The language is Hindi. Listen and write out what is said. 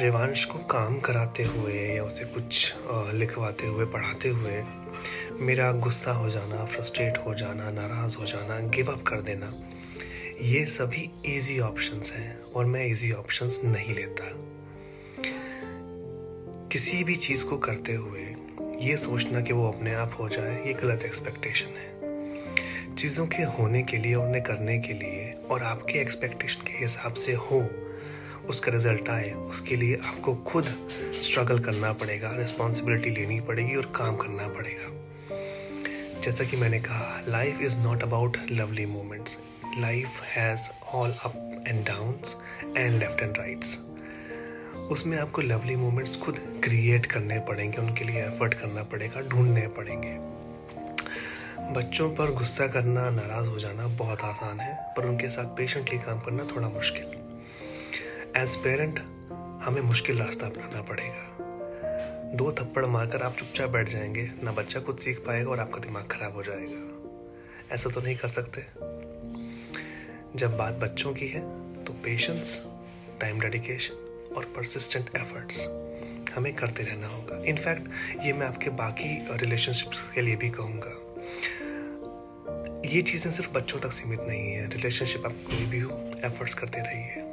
रिवांश को काम कराते हुए या उसे कुछ लिखवाते हुए, पढ़ाते हुए मेरा गुस्सा हो जाना फ्रस्ट्रेट हो जाना, नाराज़ हो जाना गिव अप कर देना, ये सभी इजी ऑप्शंस हैं और मैं इजी ऑप्शंस नहीं लेता। किसी भी चीज़ को करते हुए ये सोचना कि वो अपने आप हो जाए, ये गलत एक्सपेक्टेशन है। चीज़ों के होने के लिए, उन्हें करने के लिए और आपके एक्सपेक्टेशन के हिसाब से हो उसका रिज़ल्ट आए, उसके लिए आपको खुद स्ट्रगल करना पड़ेगा रिस्पॉन्सिबिलिटी लेनी पड़ेगी और काम करना पड़ेगा। जैसा कि मैंने कहा life is not about lovely moments life has all up and downs and left and rights उसमें आपको लवली मोमेंट्स खुद क्रिएट करने पड़ेंगे, उनके लिए एफर्ट करना पड़ेगा, ढूँढने पड़ेंगे। बच्चों पर गुस्सा करना, नाराज़ हो जाना बहुत आसान है, पर उनके साथ पेशेंटली काम करना थोड़ा मुश्किल। एज पेरेंट हमें मुश्किल रास्ता अपनाना पड़ेगा। दो थप्पड़ मारकर आप चुपचाप बैठ जाएँगे, ना बच्चा कुछ सीख पाएगा और आपका दिमाग खराब हो जाएगा। ऐसा तो नहीं कर सकते। जब बात बच्चों की है तो पेशेंस टाइम डेडिकेशन और परसिस्टेंट एफर्ट्स हमें करते रहना होगा। इनफैक्ट ये मैं आपके बाकी रिलेशनशिप्स के लिए भी कहूँगा। ये चीज़ें सिर्फ़ बच्चों तक सीमित नहीं है। रिलेशनशिप आप कोई भी हो एफर्ट्स करते रहिए।